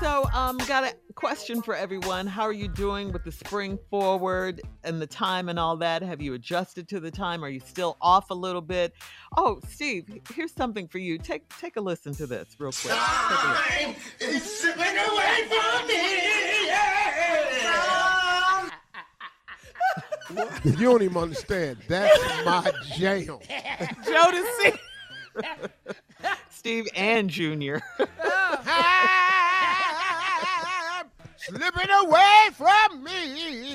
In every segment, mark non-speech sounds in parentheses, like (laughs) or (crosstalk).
So, um, got a question for everyone. How are you doing with the spring forward and the time and all that? Have you adjusted to the time? Are you still off a little bit? Oh, Steve, here's something for you. Take take a listen to this real quick. Time is slipping away from me. Yeah. You don't even understand. That's my jam. Jodeci. (laughs) Steve and Junior. (laughs) Slipping away from me.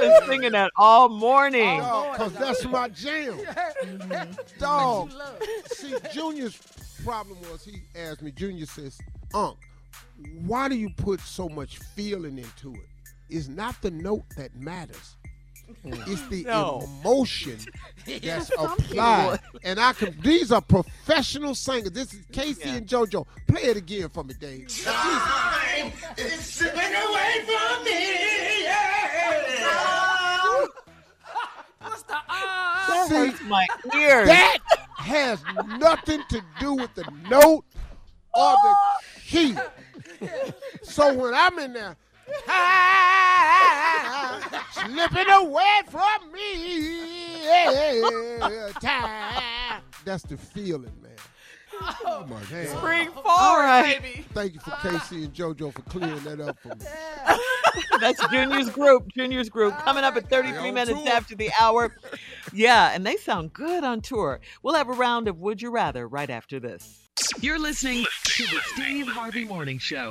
Been singing that all morning. Oh, because that's my jam. Dog. See, Junior's problem was he asked me, Junior says, Unc, why do you put so much feeling into it? It's not the note that matters. It's the No. emotion (laughs) that's applied. And I can these are professional singers. This is K-Ci Yeah. and JoJo. Play it again for me, Dave. Time is slipping away from me. Yeah. That See, hurts my ears. That has nothing to do with the note or the key. So when I'm in there, (laughs) slipping away from me, yeah, time. That's the feeling, man. Oh my God. Spring forward. Thank you for uh. K-Ci and JoJo for clearing that up for me. (laughs) That's Junior's group. Junior's group coming up at 33 minutes tour. after the hour. Yeah, and they sound good on tour. We'll have a round of Would You Rather right after this. You're listening to the Steve Harvey Morning Show.